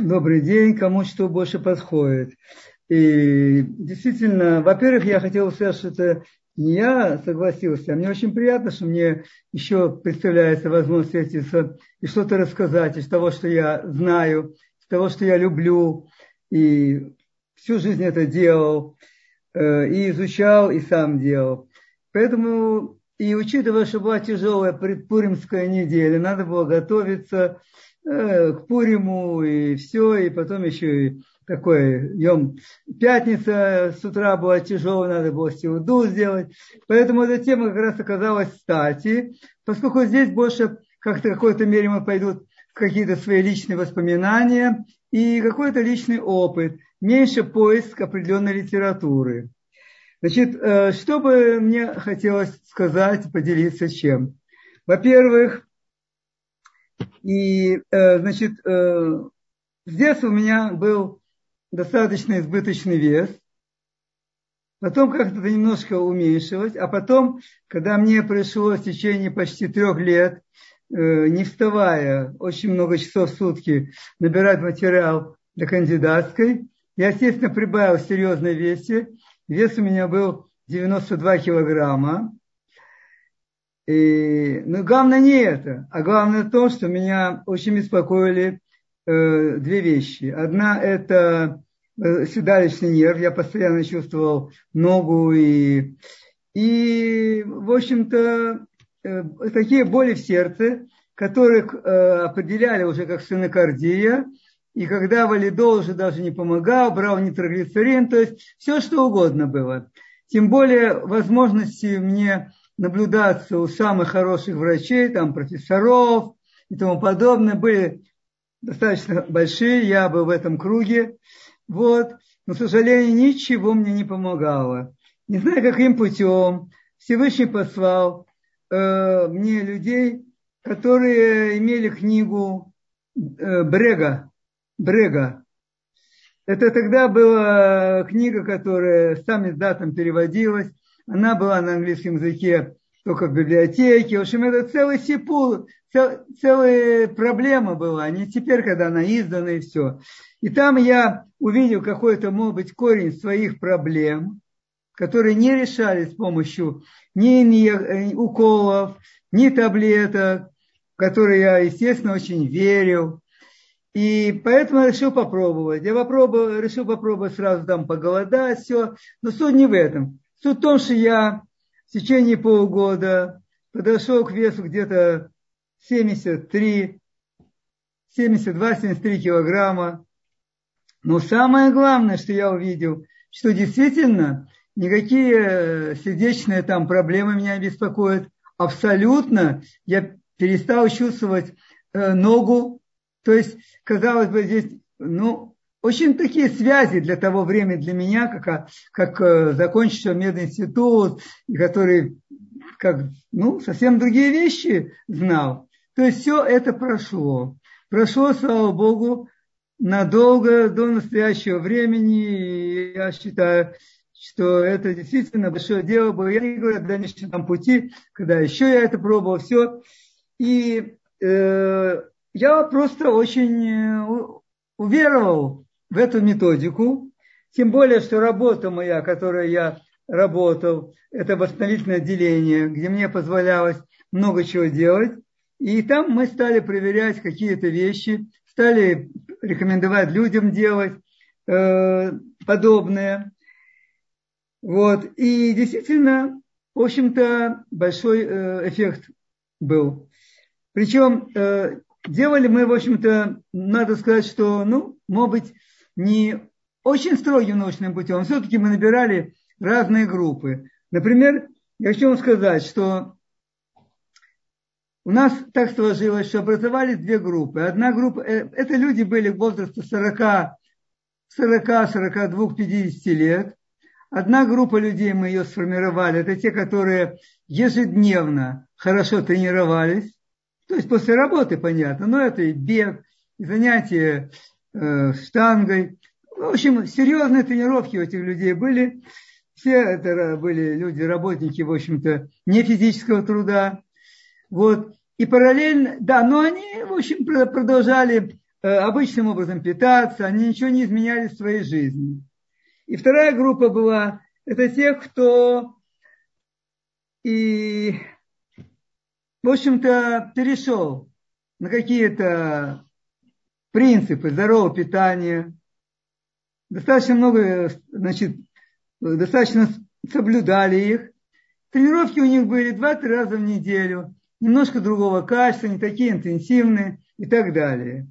Добрый день, кому что больше подходит. И действительно, во-первых, я хотел сказать, что это не я согласился, а мне очень приятно, что мне еще представляется возможность встретиться и что-то рассказать из того, что я знаю, из того, что я люблю, и всю жизнь это делал, э, и изучал, и сам делал. Поэтому, и учитывая, что была тяжелая предпуримская неделя, надо было готовиться к Пуриму и все, и потом еще и такой ем пятница с утра была тяжелая, надо было сеуду сделать. Поэтому эта тема как раз оказалась кстати, поскольку здесь больше как-то в какой-то мере мы пойдут в какие-то свои личные воспоминания и какой-то личный опыт, меньше поиск определенной литературы. Значит, э, что бы мне хотелось сказать, поделиться чем? Во-первых, и, э, значит, э, с детства у меня был достаточно избыточный вес. Потом как-то немножко уменьшилось. А потом, когда мне пришлось в течение почти трех лет, э, не вставая, очень много часов в сутки набирать материал для кандидатской, я, естественно, прибавил серьезной весе. Вес у меня был 92 килограмма. И, но главное не это, а главное то, что меня очень беспокоили э, две вещи. Одна это э, седалищный нерв, я постоянно чувствовал ногу и, и в общем-то, э, такие боли в сердце, которых э, определяли уже как стенокардия, и когда валидол уже даже не помогал, брал нитроглицерин, то есть все что угодно было. Тем более возможности мне наблюдаться у самых хороших врачей, там профессоров и тому подобное, были достаточно большие, я был в этом круге, вот, но, к сожалению, ничего мне не помогало. Не знаю, каким путем. Всевышний послал э, мне людей, которые имели книгу э, Брега, Брега. Это тогда была книга, которая сам издатом переводилась, она была на английском языке только в библиотеке. В общем, это целый сипул, цел, целая проблема была. Не теперь, когда она издана и все. И там я увидел какой-то, может быть, корень своих проблем, которые не решались с помощью ни, ни э, уколов, ни таблеток, в которые я, естественно, очень верил. И поэтому решил попробовать. Я попробовал, решил попробовать сразу там поголодать, все. Но суть не в этом. Суть в том, что я в течение полугода подошел к весу где-то 73, 72-73 килограмма. Но самое главное, что я увидел, что действительно никакие сердечные там проблемы меня беспокоят. Абсолютно я перестал чувствовать э, ногу. То есть, казалось бы, здесь, ну, очень такие связи для того времени для меня, как, как э, закончившего мединститут, который как, ну, совсем другие вещи знал. То есть все это прошло. Прошло, слава Богу, надолго до настоящего времени. И я считаю, что это действительно большое дело было. Я не говорю о дальнейшем пути, когда еще я это пробовал, все. И э, я просто очень э, уверовал в эту методику, тем более, что работа моя, которой я работал, это восстановительное отделение, где мне позволялось много чего делать. И там мы стали проверять какие-то вещи, стали рекомендовать людям делать э, подобное. Вот. И действительно, в общем-то, большой э, эффект был. Причем э, делали мы, в общем-то, надо сказать, что, ну, может быть, не очень строгим научным путем, все-таки мы набирали разные группы. Например, я хочу вам сказать, что у нас так сложилось, что образовались две группы. Одна группа, э, это люди были возраста 40, 40, 42, 50 лет. Одна группа людей мы ее сформировали, это те, которые ежедневно хорошо тренировались. То есть после работы, понятно, но это и бег, и занятия э, штангой. В общем, серьезные тренировки у этих людей были. Все это были люди, работники, в общем-то, не физического труда. Вот. И параллельно, да, но они, в общем, продолжали обычным образом питаться, они ничего не изменяли в своей жизни. И вторая группа была, это те, кто и, в общем-то, перешел на какие-то принципы здорового питания, достаточно много, значит, достаточно соблюдали их. Тренировки у них были 2-3 раза в неделю, немножко другого качества, не такие интенсивные и так далее.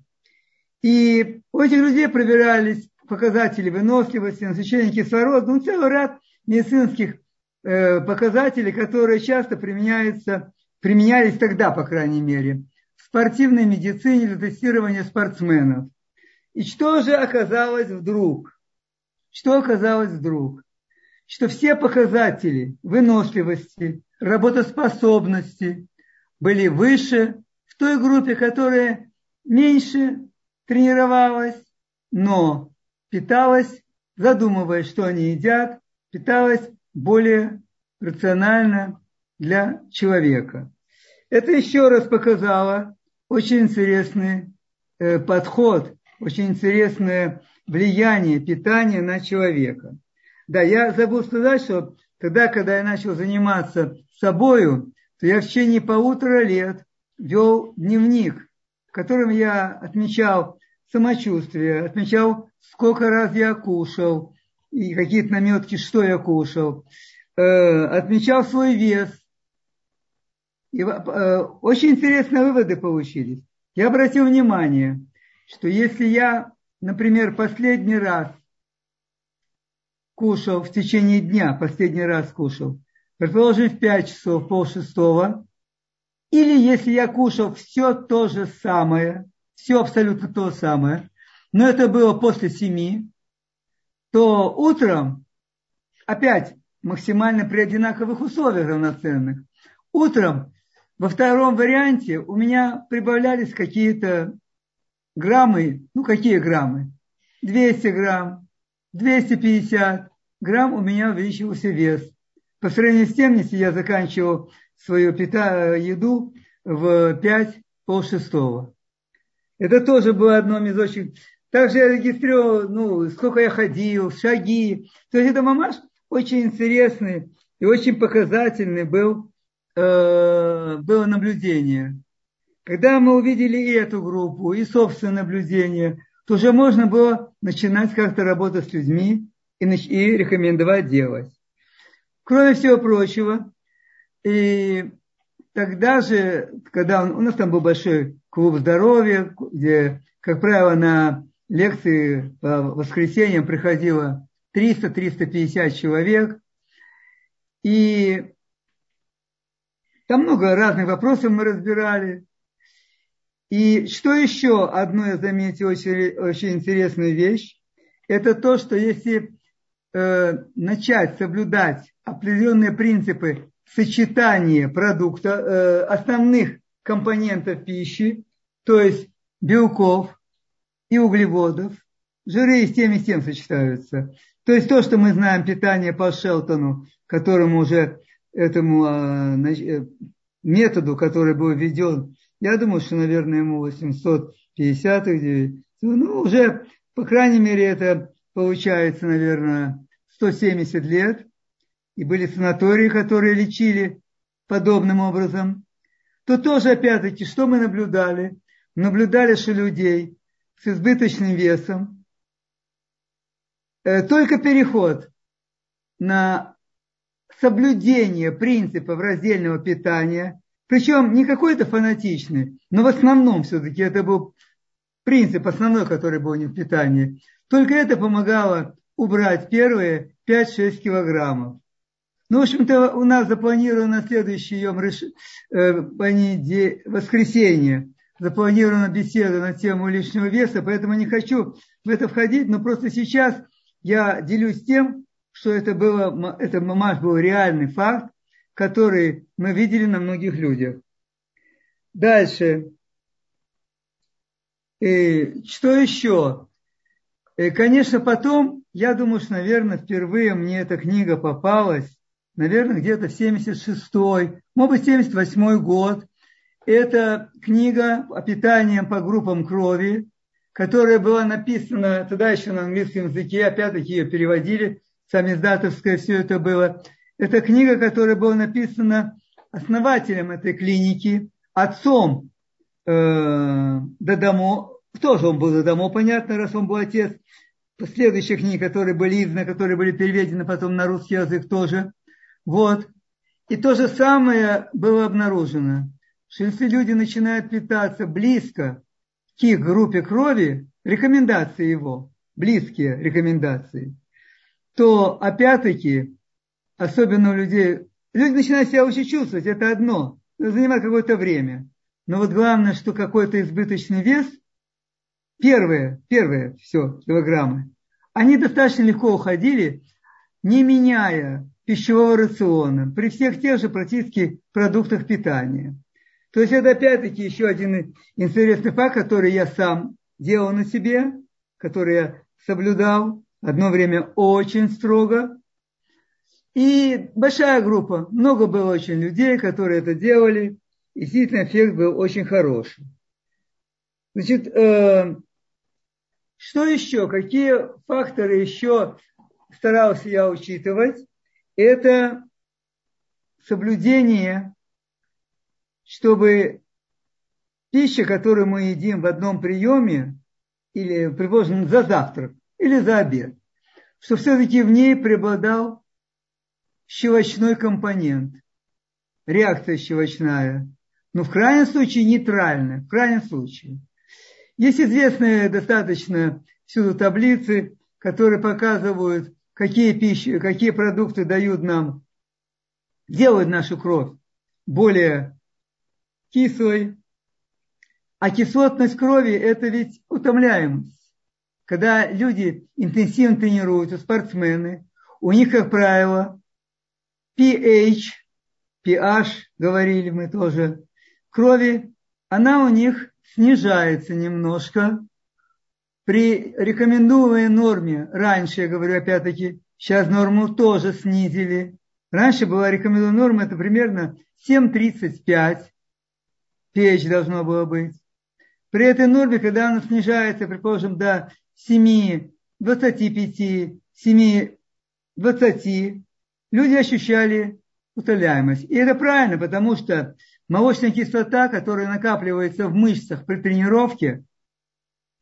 И у этих людей проверялись показатели выносливости, насыщения кислорода, ну, целый ряд медицинских э, показателей, которые часто применяются, применялись тогда, по крайней мере, спортивной медицине для тестирования спортсменов. И что же оказалось вдруг? Что оказалось вдруг? Что все показатели выносливости, работоспособности были выше в той группе, которая меньше тренировалась, но питалась, задумываясь, что они едят, питалась более рационально для человека. Это еще раз показало очень интересный э, подход, очень интересное влияние питания на человека. Да, я забыл сказать, что тогда, когда я начал заниматься собою, то я в течение полутора лет вел дневник, в котором я отмечал самочувствие, отмечал, сколько раз я кушал, и какие-то наметки, что я кушал, э, отмечал свой вес. И, э, очень интересные выводы получились. Я обратил внимание, что если я, например, последний раз кушал в течение дня, последний раз кушал, предположим, в 5 часов, пол шестого, или если я кушал все то же самое, все абсолютно то же самое, но это было после семи, то утром, опять максимально при одинаковых условиях равноценных, утром во втором варианте у меня прибавлялись какие-то граммы, ну какие граммы? 200 грамм, 250 грамм у меня увеличивался вес. По сравнению с тем, если я заканчивал свою еду в 5 полшестого. Это тоже было одно из очень... Также я регистрировал, ну, сколько я ходил, шаги. То есть это мамаш очень интересный и очень показательный был, э, было наблюдение. Когда мы увидели и эту группу, и собственное наблюдение, то уже можно было начинать как-то работать с людьми и, и рекомендовать делать. Кроме всего прочего, и тогда же, когда он, у нас там был большой клуб здоровья, где, как правило, на лекции по воскресеньям приходило 300-350 человек. И там много разных вопросов мы разбирали. И что еще одно я заметил, очень, очень интересную вещь, это то, что если э, начать соблюдать определенные принципы сочетания продукта, э, основных компонентов пищи, то есть белков и углеводов, жиры и с тем и с тем сочетаются. То есть то, что мы знаем питание по Шелтону, которому уже этому э, э, методу, который был введен я думаю, что, наверное, ему 850-х, ну, уже, по крайней мере, это получается, наверное, 170 лет. И были санатории, которые лечили подобным образом. То тоже, опять-таки, что мы наблюдали? Наблюдали, что людей с избыточным весом, э, только переход на соблюдение принципов раздельного питания причем не какой-то фанатичный, но в основном все-таки это был принцип основной, который был у них в питании. Только это помогало убрать первые 5-6 килограммов. Ну, в общем-то, у нас запланировано следующий йом э, воскресенье, запланирована беседа на тему лишнего веса, поэтому не хочу в это входить, но просто сейчас я делюсь тем, что это, было, это мамаш был реальный факт, который мы видели на многих людях. Дальше. И что еще? И, конечно, потом, я думаю, что, наверное, впервые мне эта книга попалась, наверное, где-то в 76-й, может быть, 78-й год. Это книга о питании по группам крови, которая была написана тогда еще на английском языке, опять-таки ее переводили, самиздатовская все это было. Это книга, которая была написана основателем этой клиники, отцом э, Дадамо, тоже он был Дадамо, понятно, раз он был отец, последующих книг, которые были изданы, которые были переведены потом на русский язык тоже. Вот. И то же самое было обнаружено, что если люди начинают питаться близко к их группе крови, рекомендации его, близкие рекомендации, то опять-таки, особенно у людей, люди начинают себя очень чувствовать, это одно, занимает какое-то время. Но вот главное, что какой-то избыточный вес, первые, первые все килограммы, они достаточно легко уходили, не меняя пищевого рациона, при всех тех же практически продуктах питания. То есть это опять-таки еще один интересный факт, который я сам делал на себе, который я соблюдал одно время очень строго. И большая группа, много было очень людей, которые это делали, и действительно эффект был очень хороший. Значит, э, что еще? Какие факторы еще старался я учитывать? Это соблюдение, чтобы пища, которую мы едим в одном приеме, или, предположим, за завтрак, или за обед, что все-таки в ней преобладал щелочной компонент, реакция щелочная, но в крайнем случае нейтральная, в крайнем случае. Есть известные достаточно всюду таблицы, которые показывают, какие пищи, какие продукты дают нам, делают нашу кровь более кислой, а кислотность крови – это ведь утомляемость. Когда люди интенсивно тренируются, спортсмены, у них, как правило, pH, pH, говорили мы тоже, крови, она у них снижается немножко. При рекомендуемой норме, раньше, я говорю опять-таки, сейчас норму тоже снизили. Раньше была рекомендуемая норма, это примерно 7,35 pH должно было быть. При этой норме, когда она снижается, предположим, до 7, 25, 7, 20, люди ощущали утоляемость. И это правильно, потому что молочная кислота, которая накапливается в мышцах при тренировке,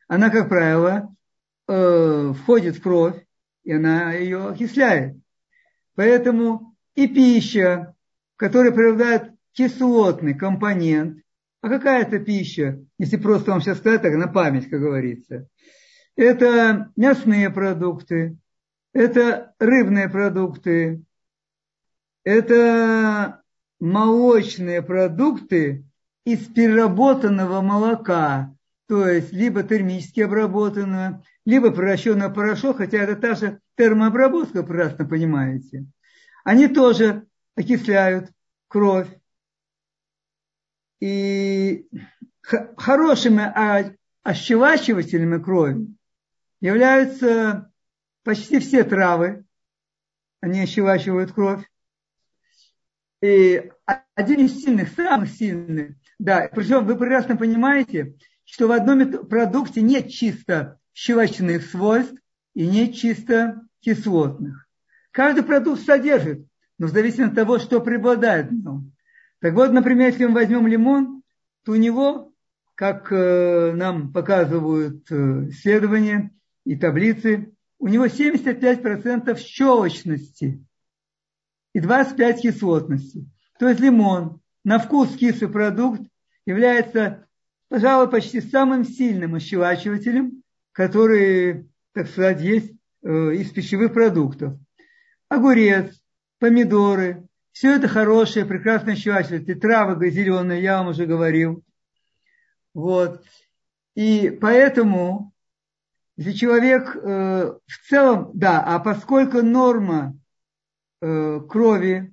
она, как правило, э, входит в кровь, и она ее окисляет. Поэтому и пища, которая преобладает кислотный компонент, а какая это пища, если просто вам сейчас сказать, так на память, как говорится. Это мясные продукты, это рыбные продукты, это молочные продукты из переработанного молока, то есть либо термически обработанного, либо превращенного в порошок, хотя это та же термообработка, прекрасно понимаете. Они тоже окисляют кровь, и хорошими ощелачивателями крови являются почти все травы. Они ощелачивают кровь. И один из сильных, самых сильных, да, причем вы прекрасно понимаете, что в одном продукте нет чисто щелочных свойств и нет чисто кислотных. Каждый продукт содержит, но в зависимости от того, что преобладает в нем. Так вот, например, если мы возьмем лимон, то у него, как э, нам показывают э, исследования и таблицы, у него 75% щелочности и 25% кислотности. То есть лимон на вкус кислый продукт является, пожалуй, почти самым сильным ощелачивателем, который, так сказать, есть э, из пищевых продуктов. Огурец, помидоры, все это хорошее, прекрасное счастье. Травы зеленые, я вам уже говорил. Вот. И поэтому, если человек э, в целом, да, а поскольку норма э, крови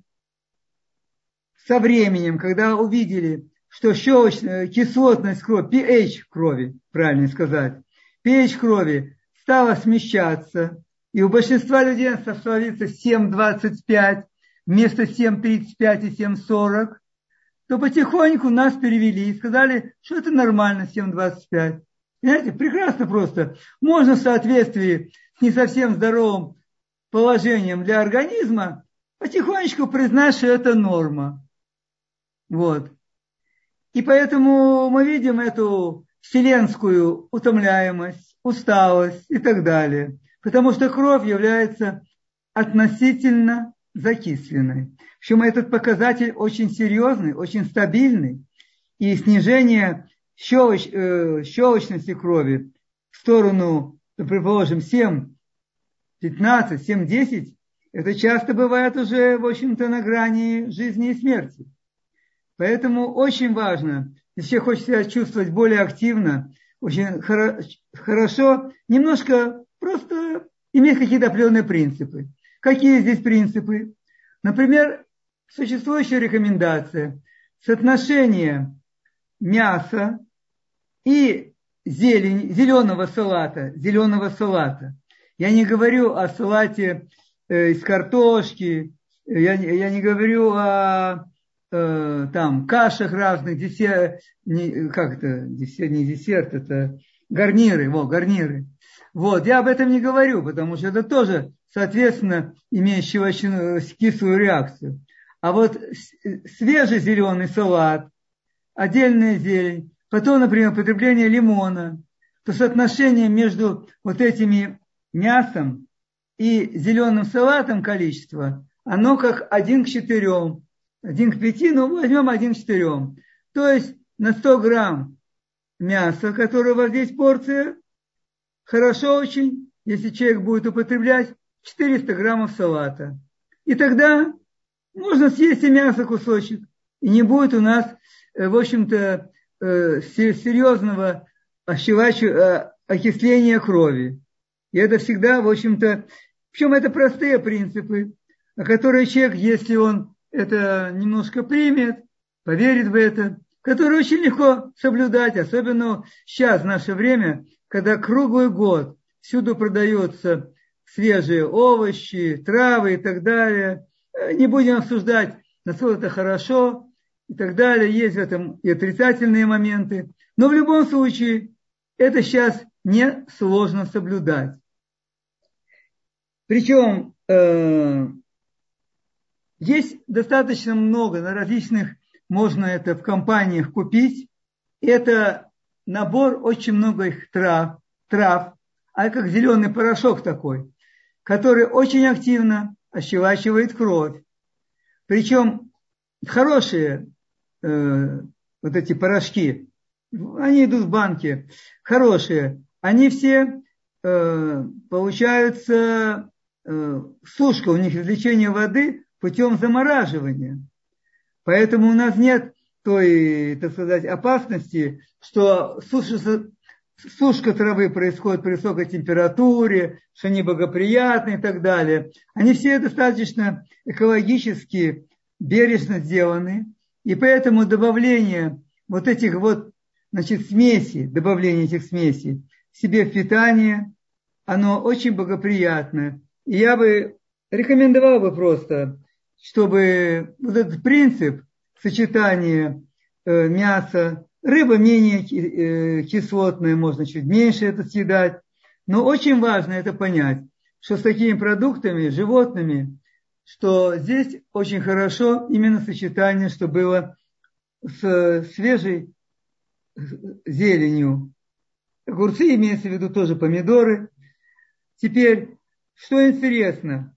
со временем, когда увидели, что щелочная кислотность крови, pH крови, правильно сказать, pH крови стала смещаться, и у большинства людей она становится 7,25, вместо 7.35 и 7.40, то потихоньку нас перевели и сказали, что это нормально 7.25. Понимаете, прекрасно просто. Можно в соответствии с не совсем здоровым положением для организма потихонечку признать, что это норма. Вот. И поэтому мы видим эту вселенскую утомляемость, усталость и так далее. Потому что кровь является относительно закисленной. Причем этот показатель очень серьезный, очень стабильный. И снижение щелоч, э, щелочности крови в сторону, предположим, 7, 15, 7, 10, это часто бывает уже, в общем-то, на грани жизни и смерти. Поэтому очень важно, если хочет себя чувствовать более активно, очень хорошо, немножко просто иметь какие-то определенные принципы. Какие здесь принципы? Например, существующая рекомендация соотношение мяса и зелень, зеленого салата, зеленого салата. Я не говорю о салате э, из картошки, я, я не говорю о э, там кашах разных, десерт, не, как это, десерт, не десерт, это гарниры, вот, гарниры. Вот, я об этом не говорю, потому что это тоже, соответственно, имеющий очень э, кислую реакцию. А вот свежий зеленый салат, отдельная зелень, потом, например, потребление лимона, то соотношение между вот этими мясом и зеленым салатом количество, оно как один к четырем один к пяти, ну возьмем один к четырем. То есть на 100 грамм мяса, которого здесь порция, хорошо очень, если человек будет употреблять 400 граммов салата. И тогда можно съесть и мясо кусочек. И не будет у нас, э, в общем-то, серьезного э, окисления крови. И это всегда, в общем-то, причем это простые принципы, которые человек, если он это немножко примет, поверит в это, которые очень легко соблюдать, особенно сейчас, в наше время, когда круглый год всюду продаются свежие овощи, травы и так далее. Э, не будем обсуждать, насколько это хорошо и так далее. Есть в этом и отрицательные моменты. Но в любом случае, это сейчас не сложно соблюдать. Причем э, есть достаточно много на различных, можно это в компаниях купить. Это набор очень много их трав, трав, а как зеленый порошок такой, который очень активно ощелачивает кровь. Причем хорошие э, вот эти порошки, они идут в банке, хорошие, они все э, получаются, э, сушка. У них извлечение воды путем замораживания. Поэтому у нас нет той, так сказать, опасности, что сушка, сушка травы происходит при высокой температуре, что они благоприятны и так далее. Они все достаточно экологически бережно сделаны, и поэтому добавление вот этих вот значит, смесей, добавление этих смесей себе в питание, оно очень благоприятно. И я бы рекомендовал бы просто чтобы вот этот принцип сочетания э, мяса, рыба менее э, кислотная, можно чуть меньше это съедать. Но очень важно это понять, что с такими продуктами, животными, что здесь очень хорошо именно сочетание, что было с свежей зеленью. Огурцы имеется в виду тоже помидоры. Теперь, что интересно,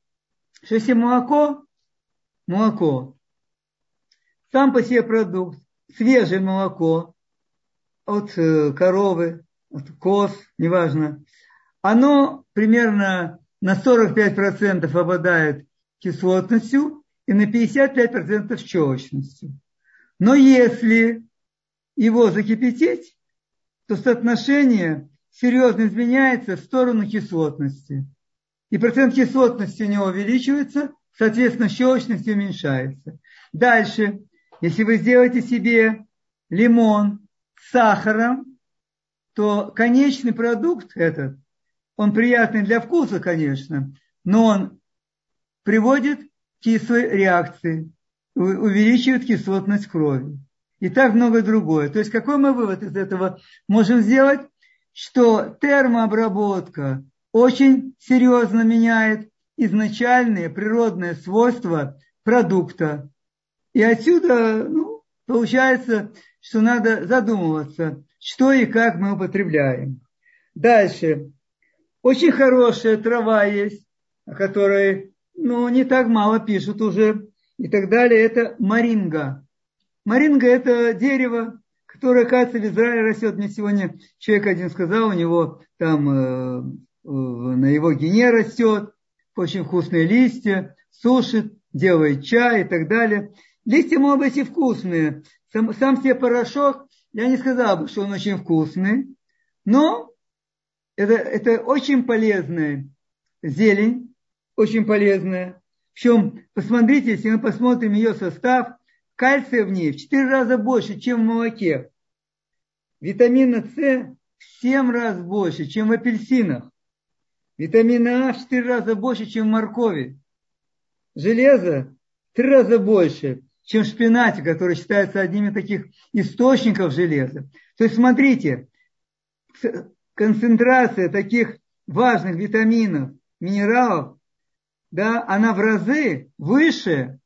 что если молоко молоко. Сам по себе продукт, свежее молоко от э, коровы, от коз, неважно, оно примерно на 45% обладает кислотностью и на 55% щелочностью. Но если его закипятить, то соотношение серьезно изменяется в сторону кислотности. И процент кислотности у него увеличивается, соответственно, щелочность уменьшается. Дальше, если вы сделаете себе лимон с сахаром, то конечный продукт этот, он приятный для вкуса, конечно, но он приводит к кислой реакции, увеличивает кислотность крови. И так много другое. То есть какой мы вывод из этого можем сделать? что термообработка очень серьезно меняет изначальные природные свойства продукта. И отсюда ну, получается, что надо задумываться, что и как мы употребляем. Дальше. Очень хорошая трава есть, о которой ну, не так мало пишут уже и так далее. Это маринга. Маринга – это дерево, которое, кажется, в Израиле растет. Мне сегодня человек один сказал, у него там э, на его гене растет, очень вкусные листья, сушит, делает чай и так далее. Листья могут быть и вкусные. Сам, сам себе порошок, я не сказал бы, что он очень вкусный, но это, это очень полезная зелень, очень полезная. Причем, посмотрите, если мы посмотрим ее состав, кальция в ней в 4 раза больше, чем в молоке. Витамина С в 7 раз больше, чем в апельсинах. Витамина А в 4 раза больше, чем в моркови. Железо в 3 раза больше, чем в шпинате, который считается одним из таких источников железа. То есть смотрите, концентрация таких важных витаминов, минералов, да, она в разы выше,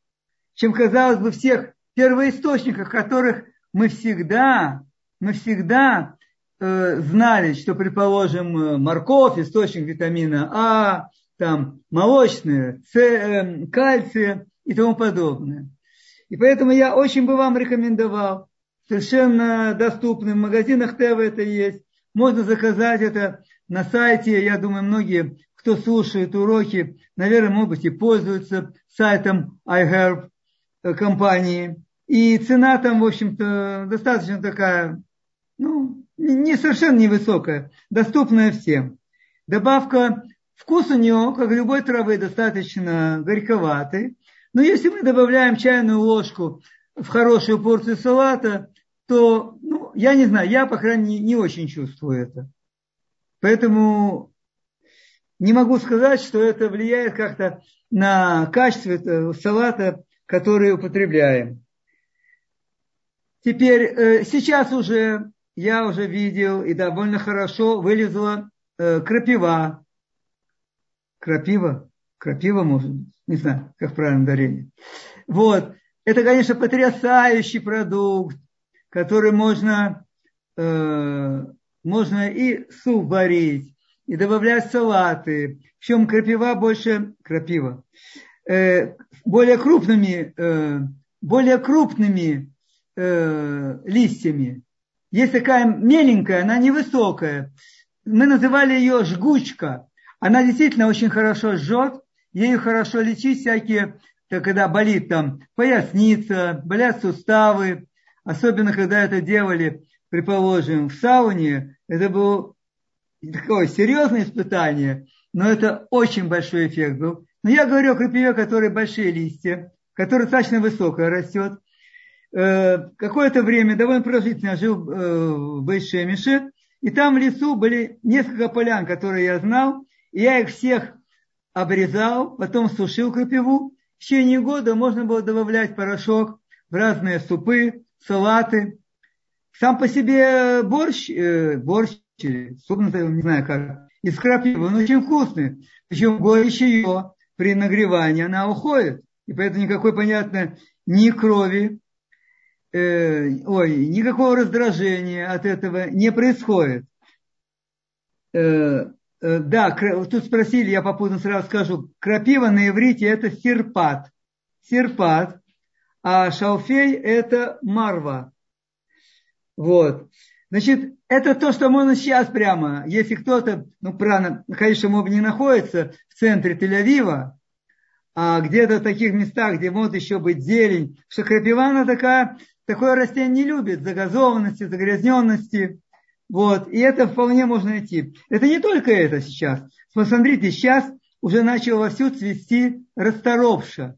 чем, казалось бы, всех первоисточниках, которых мы всегда, мы всегда э, знали, что, предположим, э, морковь, источник витамина А, там, молочные, С, э, кальция и тому подобное. И поэтому я очень бы вам рекомендовал, совершенно доступным, в магазинах ТВ это есть, можно заказать это на сайте, я думаю, многие, кто слушает уроки, наверное, могут быть и пользуются сайтом iHerb э, компании. И цена там, в общем-то, достаточно такая, ну, не совершенно невысокая, доступная всем. Добавка, вкус у нее, как любой травы, достаточно горьковатый. Но если мы добавляем чайную ложку в хорошую порцию салата, то, ну, я не знаю, я, по крайней мере, не очень чувствую это. Поэтому не могу сказать, что это влияет как-то на качество этого салата, который употребляем. Теперь, э, сейчас уже я уже видел и довольно хорошо вылезла э, крапива. Крапива? Крапива, может быть. Не знаю, как правильно дарение. Вот. Это, конечно, потрясающий продукт, который можно, э, можно и суп варить, и добавлять салаты. Причем крапива больше, крапива, э, более крупными, э, более крупными э, листьями. Есть такая меленькая, она невысокая. Мы называли ее жгучка. Она действительно очень хорошо жжет. Ею хорошо лечить всякие, когда болит там поясница, болят суставы. Особенно, когда это делали, предположим, в сауне. Это было такое серьезное испытание, но это очень большой эффект был. Но я говорю о крапиве, которые большие листья, которая достаточно высокая растет. Э, какое-то время довольно продолжительно жил э, в Байшемише, и там в лесу были несколько полян, которые я знал, и я их всех обрезал, потом сушил крапиву. В течение года можно было добавлять порошок в разные супы, салаты. Сам по себе борщ, э, борщ или суп, не знаю как, из крапивы, он очень вкусный. Причем горечь ее при нагревании, она уходит. И поэтому никакой, понятно, ни крови, э, ой, никакого раздражения от этого не происходит. Э, э, да, тут спросили, я попутно сразу скажу, крапива на иврите это сирпат. Сирпат, а шалфей это марва. Вот. Значит, это то, что можно сейчас прямо, если кто-то, ну, правильно, конечно, моб не находится в центре Тель-Авива, а где-то в таких местах, где может еще быть зелень, что крапива, такая такое растение не любит загазованности, загрязненности. Вот. И это вполне можно найти. Это не только это сейчас. Посмотрите, сейчас уже начал вовсю цвести расторопша.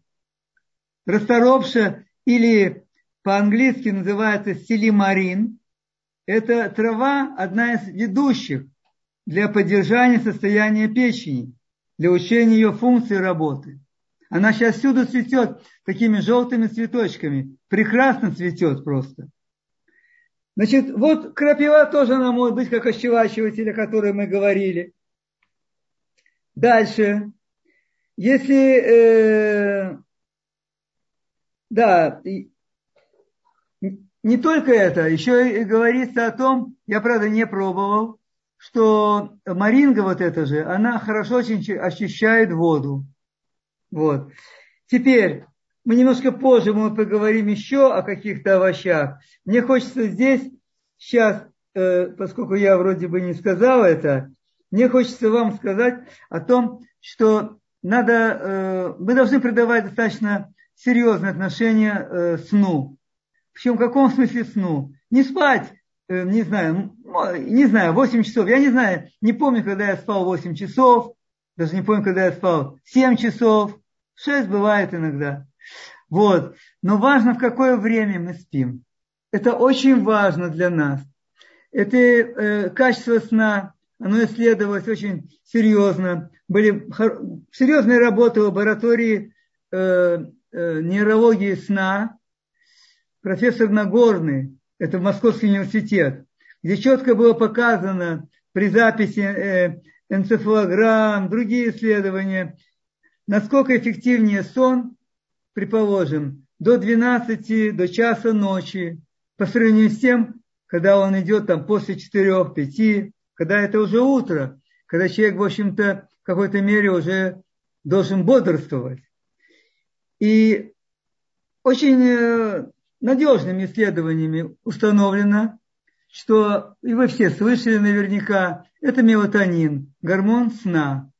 Расторопша или по-английски называется силимарин. Это трава, одна из ведущих для поддержания состояния печени, для улучшения ее функции работы. Она сейчас всюду цветет такими желтыми цветочками. Прекрасно цветет просто. Значит, вот крапива тоже она может быть как ощелачиватель, о котором мы говорили. Дальше. Если, э, да, не только это, еще и говорится о том, я, правда, не пробовал, что маринга вот эта же, она хорошо очень очищает воду. Вот. Теперь, мы немножко позже мы поговорим еще о каких-то овощах. Мне хочется здесь сейчас, э, поскольку я вроде бы не сказал это, мне хочется вам сказать о том, что надо, э, мы должны придавать достаточно серьезное отношение э, сну. Причем в каком смысле сну? Не спать, не знаю, не знаю, 8 часов. Я не знаю, не помню, когда я спал 8 часов, даже не помню, когда я спал 7 часов. 6 бывает иногда. Вот. Но важно, в какое время мы спим. Это очень важно для нас. Это э, качество сна, оно исследовалось очень серьезно. Были серьезные работы в лаборатории э, э, нейрологии сна. Профессор Нагорный, это Московский университет, где четко было показано при записи э, энцефалограмм, другие исследования, насколько эффективнее сон предположим, до 12, до часа ночи, по сравнению с тем, когда он идет там после 4-5, когда это уже утро, когда человек, в общем-то, в какой-то мере уже должен бодрствовать. И очень э, надежными исследованиями установлено, что, и вы все слышали наверняка, это мелатонин, гормон сна.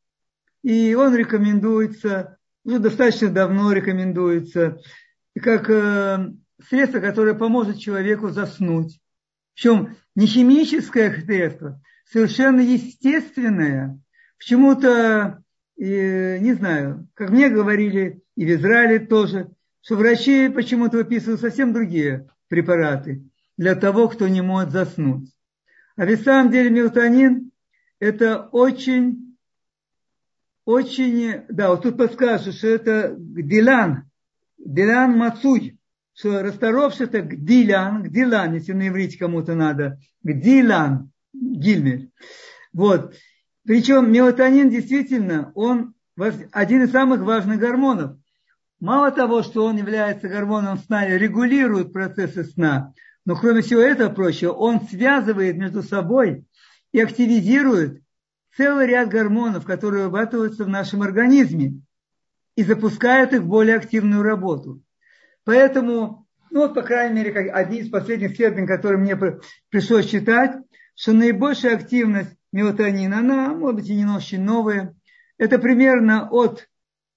И он рекомендуется уже достаточно давно рекомендуется, как э, средство, которое поможет человеку заснуть. Причем не химическое средство, совершенно естественное. Почему-то, не знаю, как мне говорили, и в Израиле тоже, что врачи почему-то выписывают совсем другие препараты для того, кто не может заснуть. А ведь в самом деле мелатонин – это очень очень, да, вот тут подскажешь, что это Гдилан, Гдилан Мацуй, что расторопший это Гдилян, Гдилан, если на иврите кому-то надо, Гдилан, Гильмель. Вот. Причем мелатонин действительно, он один из самых важных гормонов. Мало того, что он является гормоном сна и регулирует процессы сна, но кроме всего этого прочего, он связывает между собой и активизирует целый ряд гормонов, которые вырабатываются в нашем организме и запускают их в более активную работу. Поэтому, ну вот, по крайней мере, как одни из последних исследований, которые мне пришлось читать, что наибольшая активность мелатонина, она, может быть, и не очень новая, это примерно от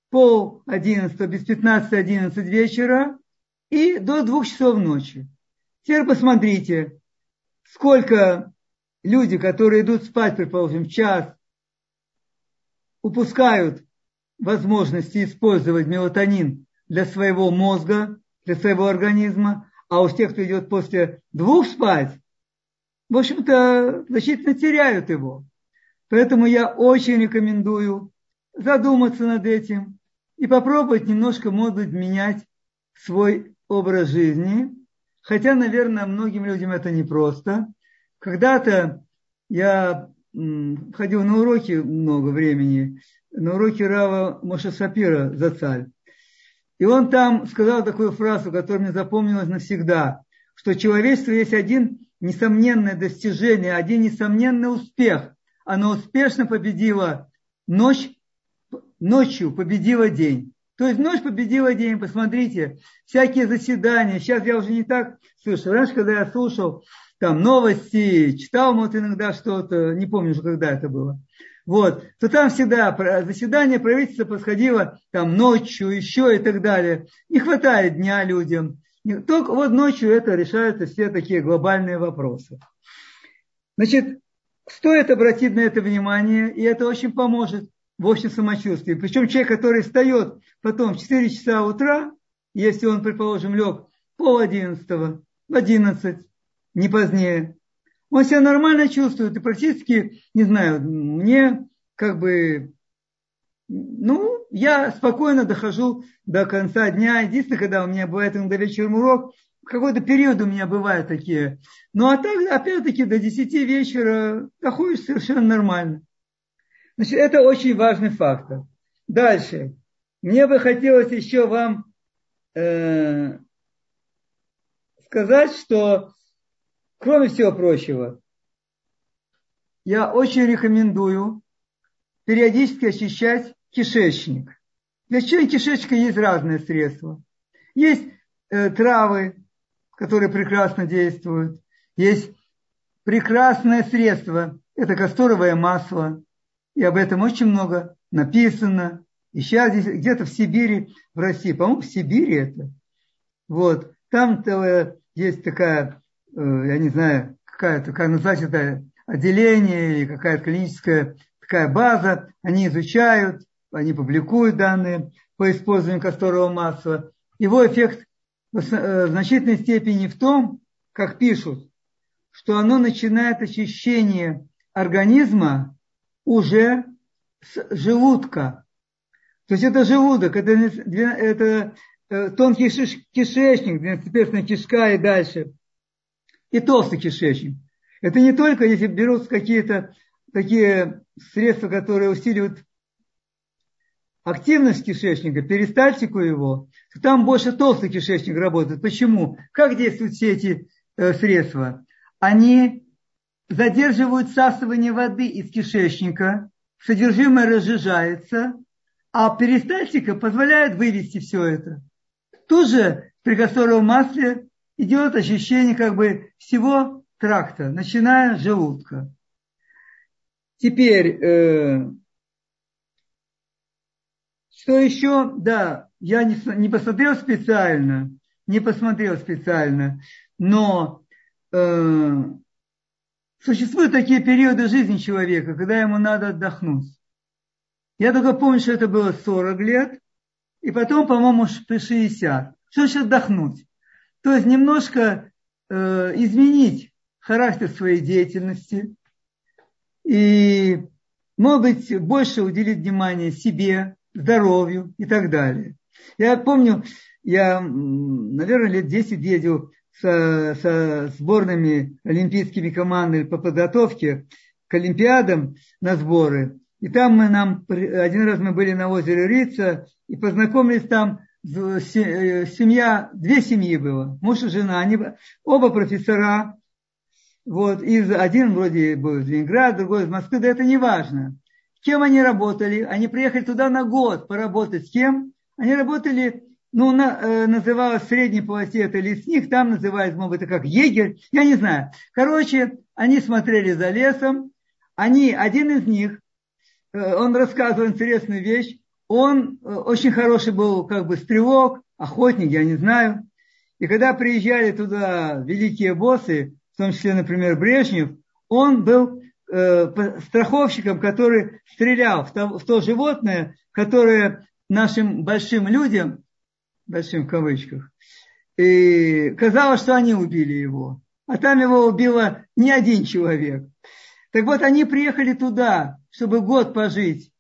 пол одиннадцатого без пятнадцати одиннадцать вечера и до двух часов ночи. Теперь посмотрите, сколько люди, которые идут спать, предположим, час, упускают возможности использовать мелатонин для своего мозга, для своего организма, а у тех, кто идет после двух спать, в общем-то, значительно теряют его. Поэтому я очень рекомендую задуматься над этим и попробовать немножко, может быть, менять свой образ жизни. Хотя, наверное, многим людям это непросто. Когда-то я ходил на уроки много времени, на уроки Рава Моша Сапира за царь. И он там сказал такую фразу, которая мне запомнилась навсегда, что человечество есть один несомненное достижение, один несомненный успех. Оно успешно победило ночь, ночью победила день. То есть ночь победила день, посмотрите, всякие заседания. Сейчас я уже не так слышу. Раньше, когда я слушал там новости, читал вот иногда что-то, не помню уже, когда это было. Вот, то там всегда заседание правительства происходило там ночью, еще и так далее. Не хватает дня людям. Только вот ночью это решаются все такие глобальные вопросы. Значит, стоит обратить на это внимание, и это очень поможет в общем самочувствии. Причем человек, который встает потом в 4 часа утра, если он, предположим, лег пол одиннадцатого, в одиннадцать, не позднее. Он себя нормально чувствует и практически, не знаю, мне как бы, ну, я спокойно дохожу до конца дня. Единственное, когда у меня бывает иногда вечером урок, какой-то период у меня бывают такие. Ну, а так, опять-таки, до 10 вечера доходишь совершенно нормально. Значит, это очень важный фактор. Дальше. Мне бы хотелось еще вам э, сказать, что, кроме всего прочего, я очень рекомендую периодически очищать кишечник. Для очищения кишечника есть разные средства. Есть э, травы, которые прекрасно действуют. Есть прекрасное средство, это касторовое масло. И об этом очень много написано. И сейчас здесь где-то в Сибири, в России, по-моему, в Сибири это. Вот. Там есть такая, э, я не знаю, какая-то, как назвать это, отделение или какая-то клиническая такая база. Они изучают, они публикуют данные по использованию касторового масла. Его эффект Э, в значительной степени в том, как пишут, что оно начинает очищение организма уже с желудка. То есть это желудок, это, это э, тонкий кишечник, двенадцатиперстная кишка и дальше. И толстый кишечник. Это не только, если берут какие-то такие средства, которые усиливают активность кишечника, перистальтику его, то там больше толстый кишечник работает. Почему? Как действуют все эти э, средства? Они задерживают всасывание воды из кишечника, содержимое разжижается, а перистальтика позволяет вывести все это. Тут же при касторовом масле идет ощущение как бы всего тракта, начиная с желудка. Теперь э, что еще? Да, я не, не посмотрел специально, не посмотрел специально, но э, существуют такие периоды жизни человека, когда ему надо отдохнуть. Я только помню, что это было 40 лет, и потом, по-моему, при 60. Что значит отдохнуть? То есть немножко э, изменить характер своей деятельности и, может быть, больше уделить внимание себе, здоровью и так далее. Я помню, я, наверное, лет 10 ездил со, со сборными олимпийскими командами по подготовке к Олимпиадам на сборы. И там мы нам, один раз мы были на озере Рица и познакомились там, э, семья, две семьи было, муж и жена, они оба профессора, вот, из, один вроде был из Ленинграда, другой из Москвы, да это не важно кем они работали? Они приехали туда на год поработать. С кем? Они работали, ну, на, э, называлось в средней полосе это лесник, там называется, может быть, это как егерь, я не знаю. Короче, они смотрели за лесом, они, один из них, э, он рассказывал интересную вещь, он э, очень хороший был как бы стрелок, охотник, я не знаю. И когда приезжали туда великие боссы, в том числе, например, Брежнев, он был э, страховщиком, который стрелял в то, в то животное, которое нашим большим людям, большим в кавычках, и казалось, что они убили его. А там его убило не один человек. Так вот, они приехали туда, чтобы год пожить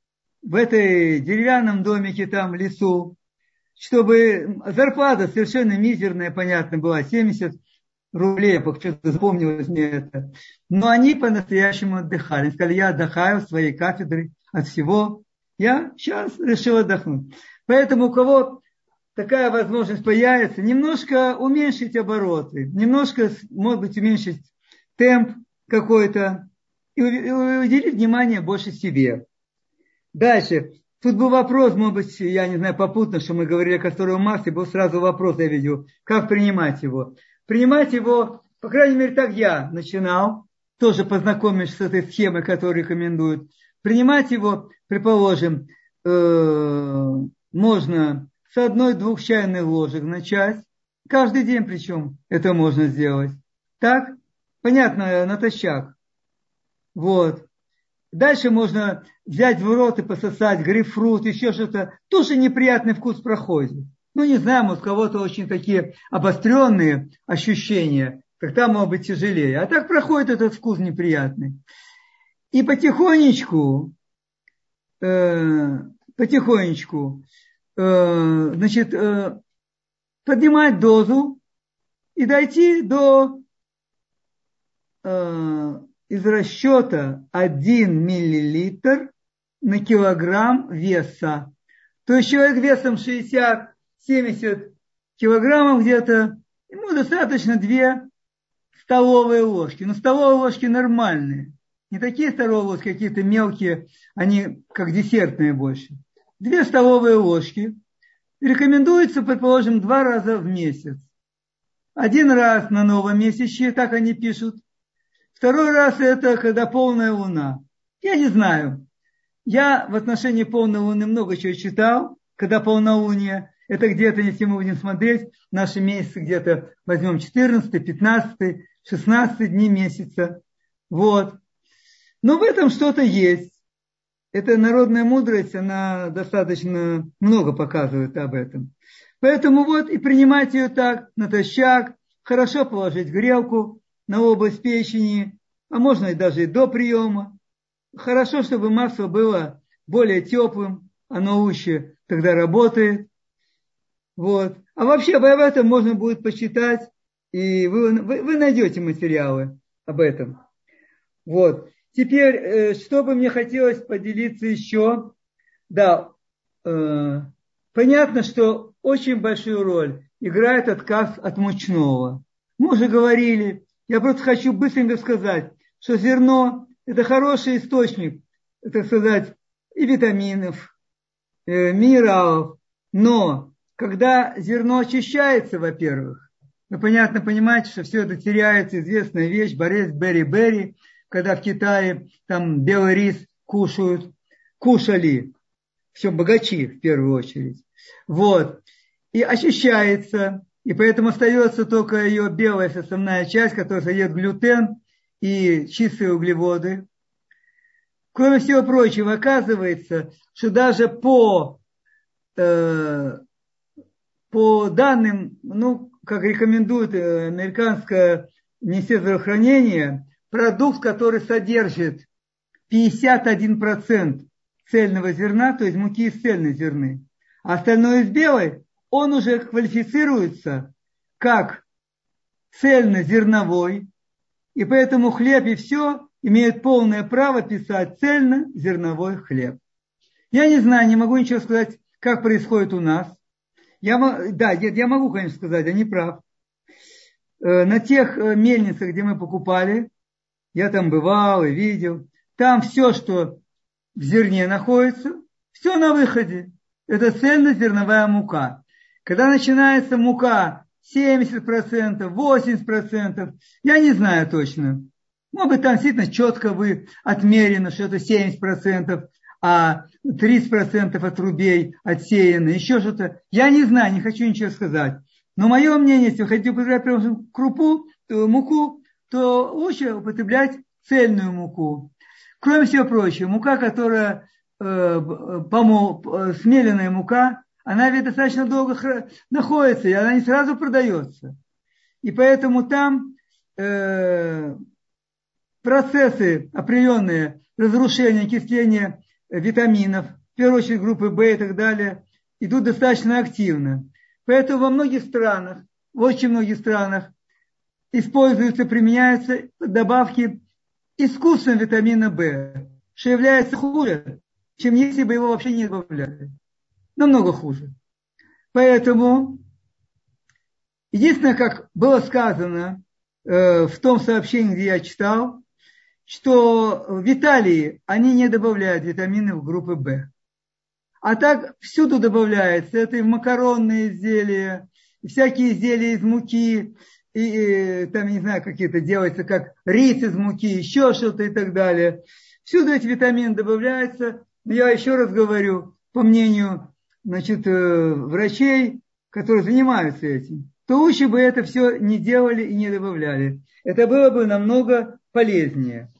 в этой деревянном домике там в лесу, чтобы зарплата совершенно мизерная, понятно, была, 70 рублей, что-то запомнилось мне это. Но они по-настоящему отдыхали. Сказали, я отдыхаю в своей кафедре от всего. Я сейчас решил отдохнуть. Поэтому у кого такая возможность появится, немножко уменьшить обороты, немножко, может быть, уменьшить темп какой-то и уделить внимание больше себе. Дальше. Тут был вопрос, может быть, я не знаю, попутно, что мы говорили о касторовом масле, был сразу вопрос, я видел, как принимать его принимать его, по крайней мере, так я начинал, тоже познакомившись с этой схемой, которую рекомендуют. Принимать его, предположим, э, можно с одной-двух чайных ложек начать, каждый день причем это можно сделать. Так? Понятно, натощак. Вот. Дальше можно взять в рот и пососать грейпфрут, еще что-то. Тоже неприятный вкус проходит ну не знаю, может, у кого-то очень такие обостренные ощущения, тогда может быть тяжелее. А так проходит этот вкус неприятный. И потихонечку, э, потихонечку, э, значит, э, поднимать дозу и дойти до э, из расчета 1 миллилитр на килограмм веса. То есть человек весом 60-70 килограммов где-то, ему достаточно 2 столовые ложки. Но столовые ложки нормальные. Не такие столовые ложки, какие-то мелкие, они как десертные больше. Две столовые ложки. Рекомендуется, предположим, два раза в месяц. Один раз на новомесячье, так они пишут. Второй раз это когда полная луна. Я не знаю. Я в отношении полной луны много чего читал, когда полнолуние. Это где-то, если мы будем смотреть, наши месяцы где-то возьмем 14, 15, 16 дней месяца. Вот. Но в этом что-то есть. Эта народная мудрость, она достаточно много показывает об этом. Поэтому вот и принимать ее так, натощак, хорошо положить грелку на область печени, а можно и даже и до приема. Хорошо, чтобы масло было более теплым, оно лучше тогда работает. Вот. А вообще об этом можно будет почитать, и вы, вы, вы найдете материалы об этом. Вот. Теперь, э, что бы мне хотелось поделиться еще? Да, э, понятно, что очень большую роль играет отказ от мучного. Мы уже говорили, я просто хочу быстренько сказать, что зерно – это хороший источник, так сказать, и витаминов, э, минералов. Но когда зерно очищается, во-первых, вы понятно понимаете, что все это теряется, известная вещь, борец Берри-Берри, когда в Китае там белый рис кушают, кушали, все богачи в первую очередь. Вот. И очищается, и поэтому остается только ее белая составная часть, которая содержит глютен и чистые углеводы. Кроме всего прочего, оказывается, что даже по э, по данным, ну, как рекомендует э, американское Министерство здравоохранения, продукт, который содержит 51% цельного зерна, то есть муки из цельной зерны, а остальное из белой, он уже квалифицируется как цельнозерновой, и поэтому хлеб и все имеют полное право писать цельнозерновой хлеб. Я не знаю, не могу ничего сказать, как происходит у нас. Я, да, я могу, конечно, сказать, не прав. Э, на тех э, мельницах, где мы покупали, я там бывал и видел, там все, что в зерне находится, все на выходе. Это цельнозерновая мука. Когда начинается мука 70%, 80%, я не знаю точно. Может быть, там действительно четко вы отмерено, что это 70%, а 30% отрубей отсеяно, еще что-то. Я не знаю, не хочу ничего сказать. Но мое мнение, если вы хотите употреблять крупу, муку, то лучше употреблять цельную муку. Кроме всего прочего, мука, которая э, помол, э, смеленная мука, она ведь достаточно долго находится, и она не сразу продается. И поэтому там э, процессы определенные, разрушения, окисления витаминов, в первую очередь группы В и так далее, идут достаточно активно. Поэтому во многих странах, в очень многих странах используются, применяются добавки искусственного витамина В, что является хуже, чем если бы его вообще не добавляли. Намного хуже. Поэтому единственное, как было сказано э, в том сообщении, где я читал, что в Италии они не добавляют витамины в группы В. А так всюду добавляется. Это и макаронные изделия, и всякие изделия из муки, и, там, не знаю, какие-то делаются, как рис из муки, еще что-то и так далее. Всюду эти витамины добавляются. Но я еще раз говорю, по мнению значит, э, врачей, которые занимаются этим, то лучше бы это все не делали и не добавляли. Это было бы намного полезнее.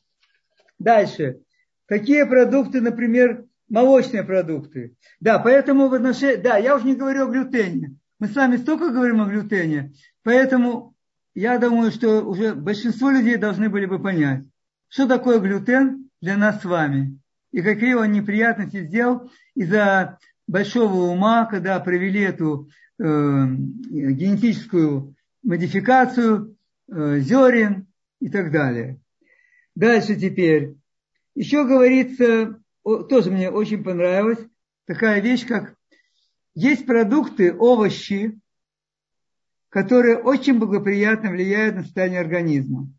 Дальше. Какие продукты, например, молочные продукты. Да, поэтому в отношении, да, я уже не говорю о глютене. Мы с вами столько говорим о глютене, поэтому я думаю, что уже большинство людей должны были бы понять, что такое глютен для нас с вами и какие он неприятности сделал из-за большого ума, когда провели эту э, генетическую модификацию э, зерен и так далее. Дальше теперь. Еще говорится, тоже мне очень понравилось, такая вещь, как есть продукты, овощи, которые очень благоприятно влияют на состояние организма.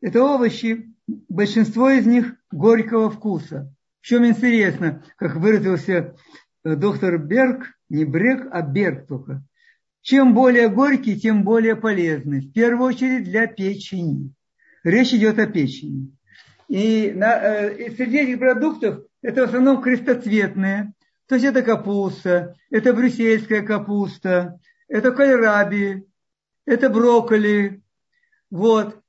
Это овощи, большинство из них горького вкуса. В чем интересно, как выразился э, доктор Берг, не Брек, а Берг только. Чем более горький, тем более полезный. В первую очередь для печени. Речь идет о печени. И, на, э, и среди этих продуктов это в основном крестоцветные. То есть это капуста, это брюссельская капуста, это кальраби, это брокколи. Вот.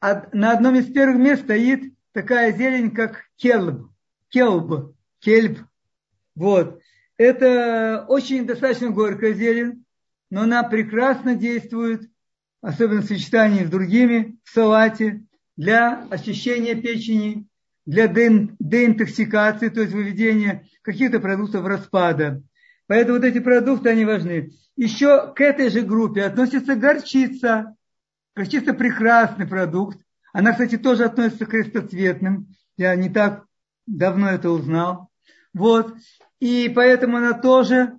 А на одном из первых мест стоит такая зелень, как кельб. Кельб. Кельб. Вот. Это очень достаточно горькая зелень, но она прекрасно действует, особенно в сочетании с другими, в салате, для очищения печени, для деинтоксикации, то есть выведения каких-то продуктов распада. Поэтому вот эти продукты, они важны. Еще к этой же группе относится горчица. Горчица прекрасный продукт. Она, кстати, тоже относится к крестоцветным. Я не так давно это узнал. Вот. И поэтому она тоже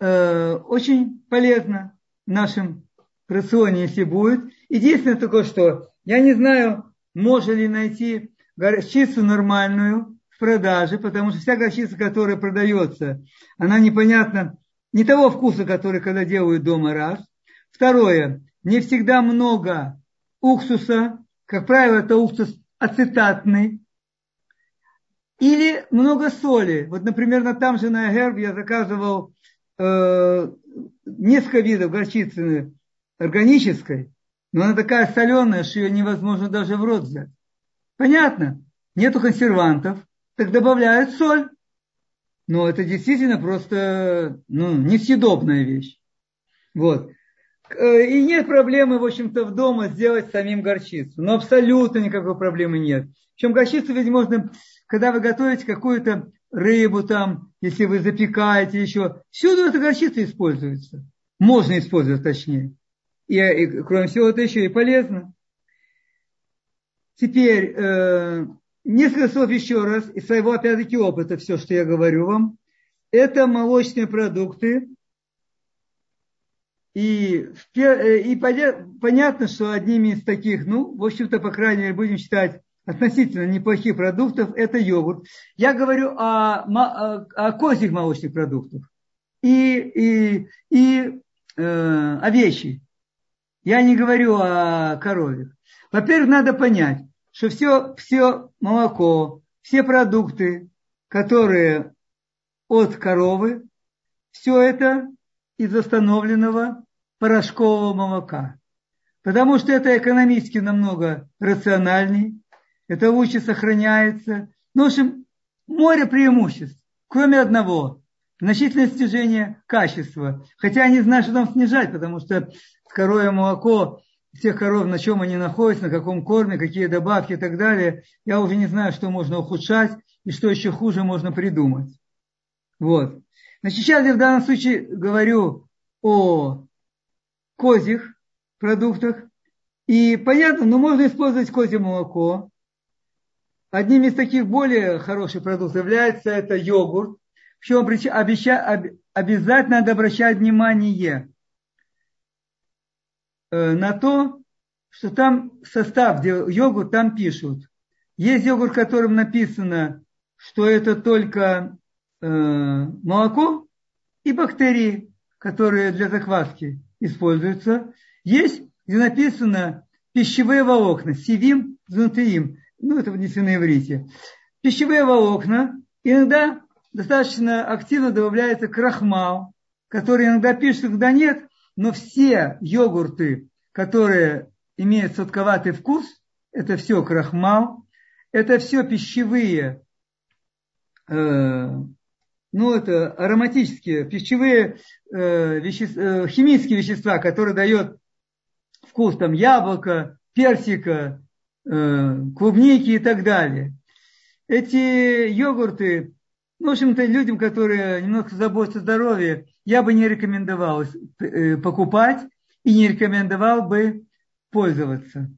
э, очень полезна в нашем рационе, если будет. Единственное только что, я не знаю, можно ли найти горчицу нормальную в продаже, потому что вся горчица, которая продается, она непонятна, не того вкуса, который когда делают дома раз. Второе, не всегда много уксуса, как правило, это уксус ацетатный, или много соли. Вот, например, на там же на Герб я заказывал э, несколько видов горчицы органической, но она такая соленая, что ее невозможно даже в рот взять. Понятно? Нету консервантов, так добавляют соль. Но это действительно просто ну, несъедобная вещь. Вот. Э, и нет проблемы, в общем-то, в дома сделать самим горчицу. Но абсолютно никакой проблемы нет. Причем горчицу ведь можно, когда вы готовите какую-то рыбу там, если вы запекаете еще, всюду эта горчица используется. Можно использовать точнее. И, и кроме всего, это еще и полезно. Теперь, э, несколько слов еще раз из своего, опять-таки, опыта, все, что я говорю вам. Это молочные продукты. И, э, и понятно, что одними из таких, ну, в общем-то, по крайней мере, будем считать относительно неплохих продуктов, это йогурт. Я говорю о, о, о козьих молочных продуктах и, и, и э, овечьих. Я не говорю о корове. Во-первых, надо понять, что все, все молоко, все продукты, которые от коровы, все это из восстановленного порошкового молока. Потому что это экономически намного рациональней, это лучше сохраняется. Ну, в общем, море преимуществ, кроме одного – значительное снижение качества. Хотя я не знаю, что там снижать, потому что коровье молоко, всех коров, на чем они находятся, на каком корме, какие добавки и так далее, я уже не знаю, что можно ухудшать и что еще хуже можно придумать. Вот. Значит, сейчас я в данном случае говорю о козьих продуктах. И понятно, но ну, можно использовать козье молоко. Одним из таких более хороших продуктов является это йогурт. Причем обязательно надо обращать внимание на то, что там состав, йогурт, там пишут. Есть йогурт, в котором написано, что это только э, молоко и бактерии, которые для закваски используются. Есть, где написано пищевые волокна, сивим, знутеим. Ну, это внесено на иврите. Пищевые волокна. Иногда достаточно активно добавляется крахмал, который иногда пишет, когда нет, но все йогурты, которые имеют сладковатый вкус, это все крахмал, это все пищевые, э, ну это ароматические, пищевые э, веще, э, химические вещества, которые дают вкус там яблока, персика, э, клубники и так далее. Эти йогурты, в общем-то, людям, которые немного заботятся о здоровье, я бы не рекомендовал э, покупать. и не рекомендовал бы пользоваться.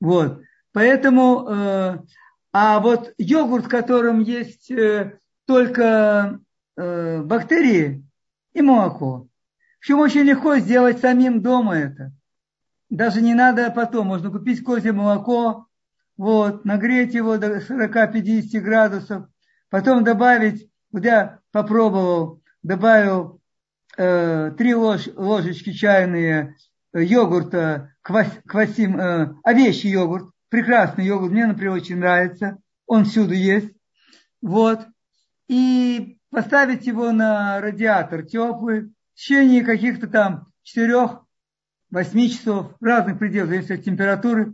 Вот. Поэтому, э, а вот йогурт, в котором есть э, только э, бактерии и молоко, в общем, очень легко сделать самим дома это. Даже не надо потом, можно купить козье молоко, вот, нагреть его до 40-50 градусов, потом добавить, вот я попробовал, добавил э, 3 лож, ложечки чайные йогурта, квас, квасим, э, овечий йогурт, прекрасный йогурт, мне, например, очень нравится, он всюду есть, вот, и поставить его на радиатор теплый, в течение каких-то там 4-8 часов, разных пределов, зависит от температуры,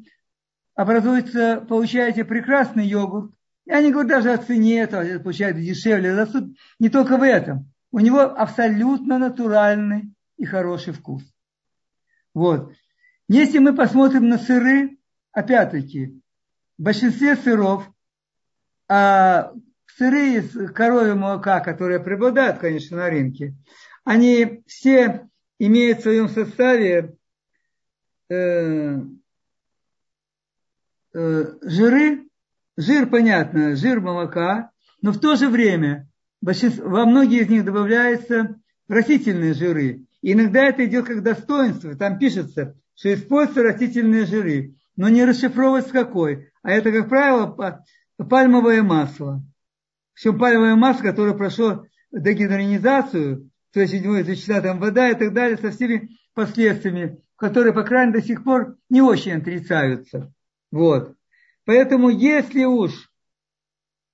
образуется, получаете прекрасный йогурт. Я не говорю даже о цене, это получается дешевле. Суть не только в этом. У него абсолютно натуральный и хороший вкус. Вот. Если мы посмотрим на сыры, опять-таки, в большинстве сыров, а сыры из коровьего молока, которые преобладают, конечно, на рынке, они все имеют в своем составе э, э, жиры, жир, понятно, жир молока, но в то же время во многие из них добавляются растительные жиры. И иногда это идет как достоинство. Там пишется, что используются растительные жиры, но не расшифровывается какой. А это, как правило, пальмовое масло. Все пальмовое масло, которое прошло дегидронизацию, то есть изучена там вода и так далее, со всеми последствиями, которые, по крайней мере, до сих пор не очень отрицаются. Вот. Поэтому, если уж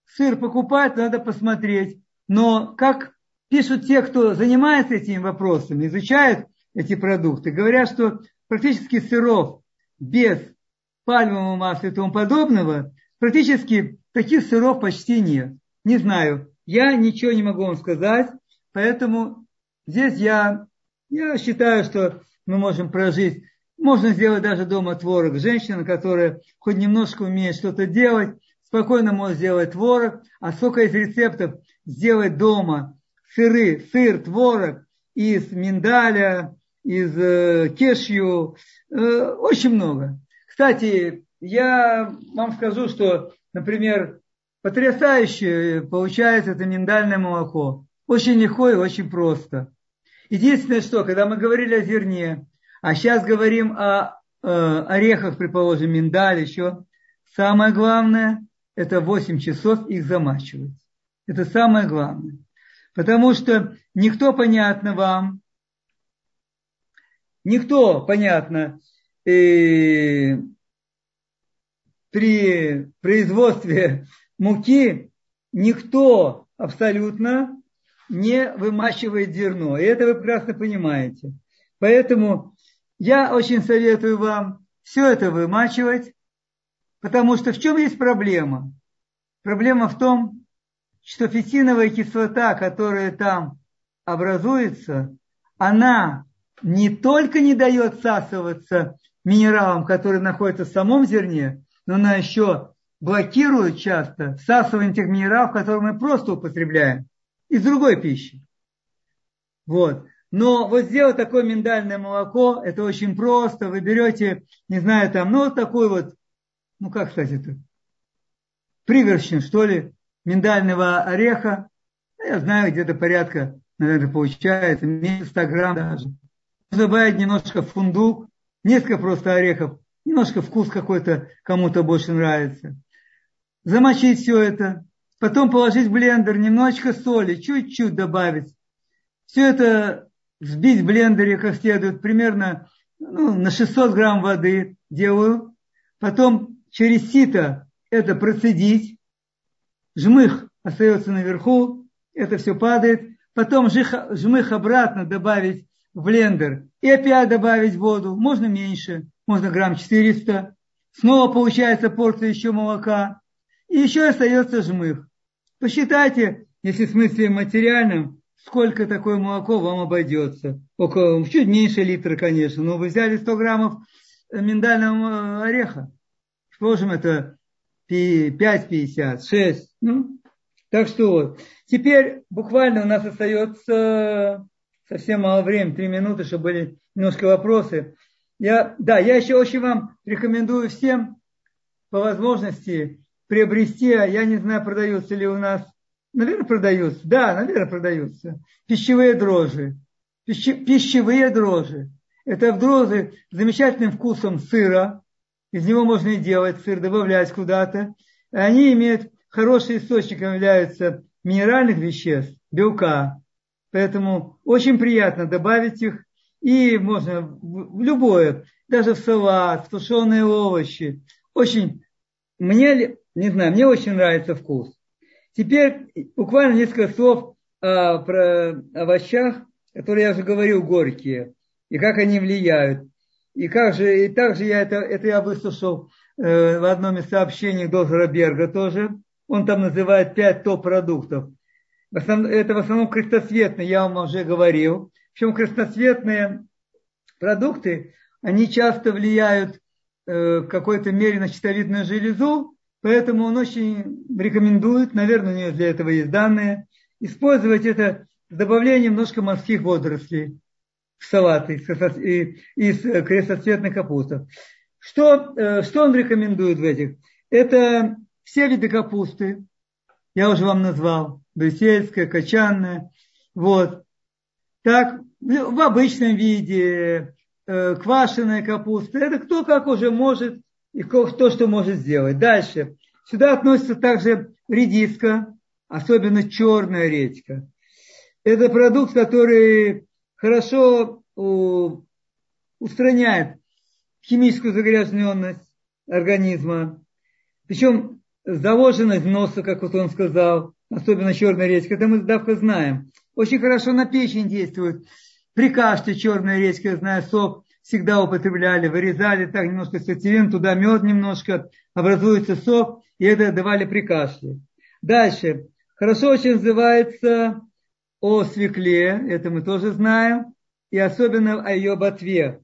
сыр покупать, надо посмотреть. Но как пишут те, кто занимается этими вопросами, изучают эти продукты, говорят, что практически сыров без пальмового масла и тому подобного, практически таких сыров почти нет. Не знаю, я ничего не могу вам сказать, поэтому здесь я, я считаю, что мы можем прожить можно сделать даже дома творог. Женщина, которая хоть немножко умеет что-то делать, спокойно может сделать творог. А сколько из рецептов сделать дома сыры, сыр, творог из миндаля, из э, кешью, э, очень много. Кстати, я вам скажу, что, например, потрясающе получается это миндальное молоко. Очень легко и очень просто. Единственное, что, когда мы говорили о зерне, а сейчас говорим о э, орехах, предположим, миндаль, еще. Самое главное, это 8 часов их замачивать. Это самое главное. Потому что никто, понятно вам, никто, понятно, э, при производстве муки никто абсолютно не вымачивает зерно. И это вы прекрасно понимаете. Поэтому я очень советую вам все это вымачивать, потому что в чем есть проблема? Проблема в том, что фитиновая кислота, которая там образуется, она не только не дает всасываться минералам, которые находятся в самом зерне, но она еще блокирует часто всасывание тех минералов, которые мы просто употребляем из другой пищи. Вот. Но вот сделать такое миндальное молоко, это очень просто. Вы берете, не знаю, там, ну, вот такой вот, ну, как сказать это, пригоршню, что ли, миндального ореха. Я знаю, где-то порядка, наверное, получается, меньше 100 грамм даже. Добавить немножко фундук, несколько просто орехов, немножко вкус какой-то кому-то больше нравится. Замочить все это, потом положить в блендер, немножечко соли, чуть-чуть добавить. Все это взбить в блендере как следует, примерно ну, на 600 грамм воды делаю. Потом через сито это процедить. Жмых остается наверху, это все падает. Потом жмых обратно добавить в блендер и опять добавить воду. Можно меньше, можно грамм 400. Снова получается порция еще молока. И еще остается жмых. Посчитайте, если в смысле материальном, сколько такое молоко вам обойдется. Около, чуть меньше литра, конечно, но вы взяли 100 граммов миндального э, ореха. Положим, это 5,50, 6. Ну, так что вот. Теперь буквально у нас остается совсем мало времени, три минуты, чтобы были немножко вопросы. Я, да, я еще очень вам рекомендую всем по возможности приобрести, а я не знаю, продаются ли у нас, наверное, продаются, да, наверное, продаются, пищевые дрожжи. Пищи, пищевые дрожжи. Это дрожжи с замечательным вкусом сыра, из него можно и делать сыр, добавлять куда-то. Они имеют хороший источник, являются минеральных веществ, белка. Поэтому очень приятно добавить их. И можно в любое, даже в салат, в тушеные овощи. Очень, мне, не знаю, мне очень нравится вкус. Теперь буквально несколько слов о, про овощах, которые я уже говорил, горькие, и как они влияют. И как же, и также я это, это я выслушал э, в одном из сообщений доктора Берга тоже. Он там называет пять топ-продуктов. Это в основном крестосветные, я вам уже говорил. Причем крестосветные продукты, они часто влияют э, в какой-то мере на щитовидную железу, поэтому он очень рекомендует, наверное, у него для этого есть данные, использовать это с добавлением немножко морских водорослей в салаты из крестоцветных капустов. Что, э, что он рекомендует в этих? Это все виды капусты, я уже вам назвал, брюссельская, качанная, вот. Так, в обычном виде, э, квашеная капуста, это кто как уже может и кто что может сделать. Дальше. Сюда относится также редиска, особенно черная редька. Это продукт, который хорошо устраняет химическую загрязненность организма. Причем заложенность носа, как вот он сказал, особенно черная редька, это мы давка знаем. Очень хорошо на печень действует. При кашле черная редька, я знаю, сок всегда употребляли, вырезали так немножко сативин, туда мед немножко, образуется сок, и это давали при кашле. Дальше. Хорошо очень называется о свекле, это мы тоже знаем, и особенно о ее ботве,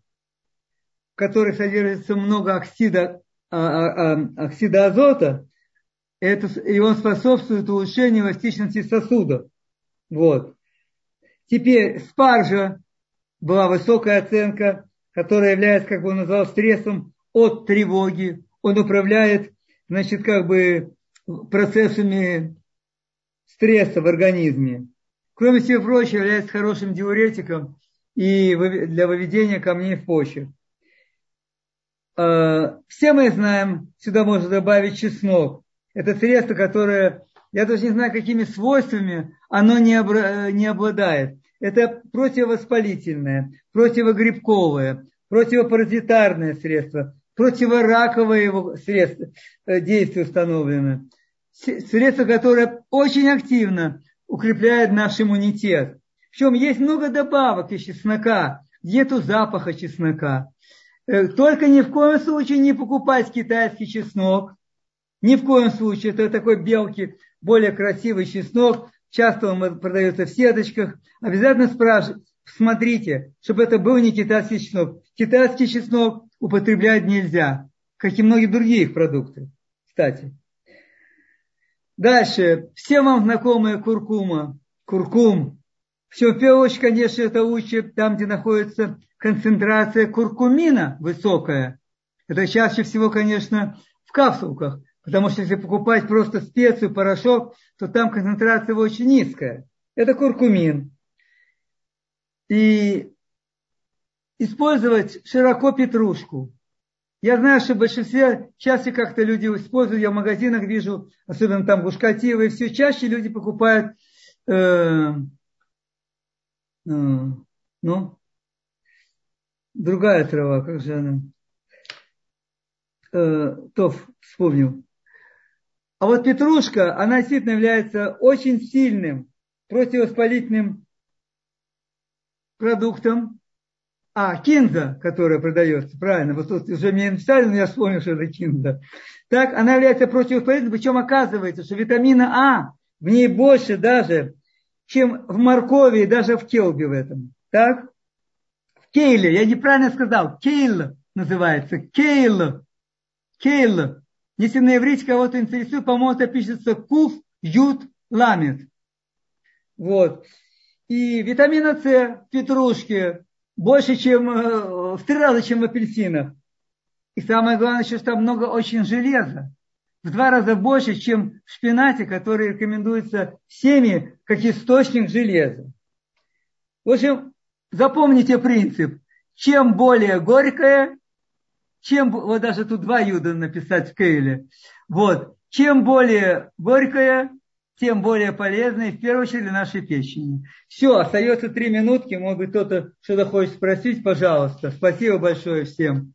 в которой содержится много оксида, а, а, а, оксида азота, это, и он способствует улучшению эластичности сосудов. Вот. Теперь спаржа была высокая оценка, которая является, как он назвал, стрессом от тревоги. Он управляет, значит, как бы процессами стресса в организме. Кроме всего прочего, является хорошим диуретиком и для выведения камней в почву. А, все мы знаем, сюда можно добавить чеснок. Это средство, которое, я даже не знаю, какими свойствами оно не обладает. Это противовоспалительное, противогрибковое, противопаразитарное средство, противораковое его средство, э, действие установлено. Средство, которое очень активно укрепляет наш иммунитет. Причем есть много добавок из чеснока, нету запаха чеснока. Э, только ни в коем случае не покупать китайский чеснок. Ни в коем случае. Это такой белки, более красивый чеснок. Часто он продается в сеточках. Обязательно спрашивайте, смотрите, чтобы это был не китайский чеснок. Китайский чеснок употреблять нельзя, как и многие другие их продукты, кстати. Дальше. Всем вам знакомая куркума. Куркум. Все, в первую очередь, конечно, это учат там, где находится концентрация куркумина высокая. Это чаще всего, конечно, в капсулках. Потому что если покупать просто специю, порошок, то там концентрация его очень низкая. Это куркумин. И использовать широко петрушку. Я знаю, что в большинстве чаще как-то люди используют, я в магазинах вижу, особенно там гушкативы, все чаще люди покупают, э, э, ну, другая трава, как же она, э, Тоф, вспомнил. А вот петрушка, она действительно является очень сильным противовоспалительным продуктом, а, кинза, которая продается, правильно, вот тут уже мне написали, но я вспомнил, что это кинза. Так, она является противовоспалительной, причем оказывается, что витамина А в ней больше даже, чем в моркови даже в келбе в этом. Так? В кейле, я неправильно сказал, кейл называется, кейл, кейл. Если на иврите кого-то интересует, по-моему, это пишется куф, ют, ламет. Вот. И витамина С в петрушке больше, чем э, в три раза, чем в апельсинах. И самое главное, что там много очень железа. В два раза больше, чем в шпинате, который рекомендуется всеми как источник железа. В общем, запомните принцип. Чем более горькое, чем, вот даже тут два юда написать в Кейле. Вот, чем более горькое, тем более полезное, в первую очередь, для нашей печени. Все, остается три минутки, может быть, кто-то что-то хочет спросить, пожалуйста. Спасибо большое всем.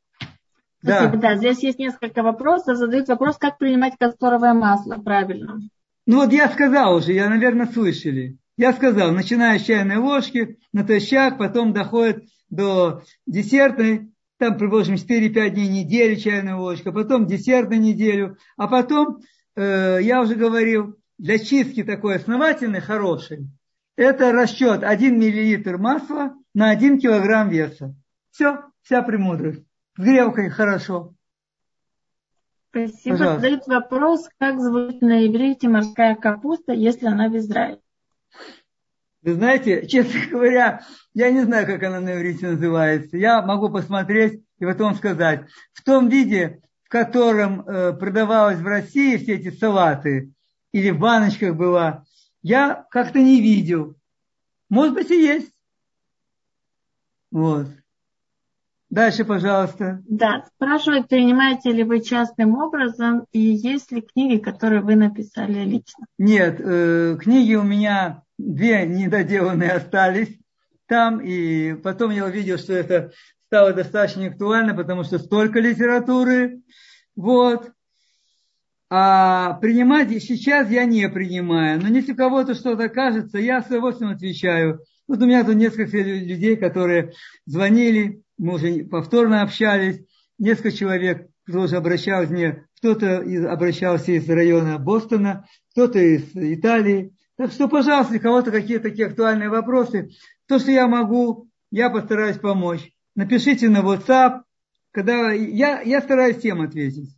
Спасибо, да. да. Здесь есть несколько вопросов. Задают вопрос, как принимать касторовое масло правильно. Ну вот я сказал уже, я, наверное, слышали. Я сказал, начиная с чайной ложки, натощак, потом доходит до десертной, там, предположим, 4-5 дней недели чайная ложка, потом десертную неделю, а потом, э, я уже говорил, для чистки такой основательной, хорошей, это расчет 1 миллилитр масла на 1 килограмм веса. Все, вся премудрость. С грелкой хорошо. Спасибо. Пожалуйста. Задают вопрос, как звучит на иврите морская капуста, если она в Израиле. Вы знаете, честно говоря, я не знаю, как она на иврите называется. Я могу посмотреть и потом сказать. В том виде, в котором э, продавалось в России все эти салаты, или в баночках была, я как-то не видел. Может быть и есть. Вот. Дальше, пожалуйста. Да, спрашивают, принимаете ли вы частным образом и есть ли книги, которые вы написали лично? Нет, э, книги у меня две недоделанные остались там, и потом я увидел, что это стало достаточно актуально, потому что столько литературы, вот. А принимать сейчас я не принимаю. Но если кого-то что-то кажется, я с удовольствием отвечаю. Вот у меня тут несколько людей, которые звонили, мы уже повторно общались, несколько человек тоже обращался мне, кто-то обращался из района Бостона, кто-то из Италии. Так что, пожалуйста, у кого-то какие-то такие актуальные вопросы, то, что я могу, я постараюсь помочь. Напишите на WhatsApp, когда я, я стараюсь всем ответить.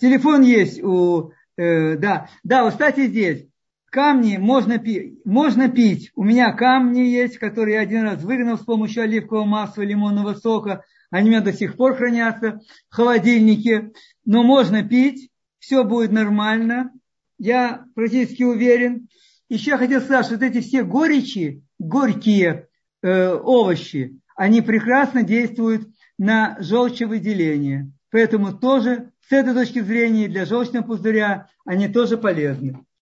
Телефон есть у, э, да, да, вот, кстати, здесь камни можно пить, можно пить. У меня камни есть, которые я один раз выгнал с помощью оливкового масла, лимонного сока. Они у меня до сих пор хранятся в холодильнике. Но можно пить, все будет нормально. Я практически уверен. Еще я хотел сказать, что вот эти все горечи, горькие э, овощи, они прекрасно действуют на желчевыделение. Поэтому тоже с этой точки зрения для желчного пузыря они тоже полезны.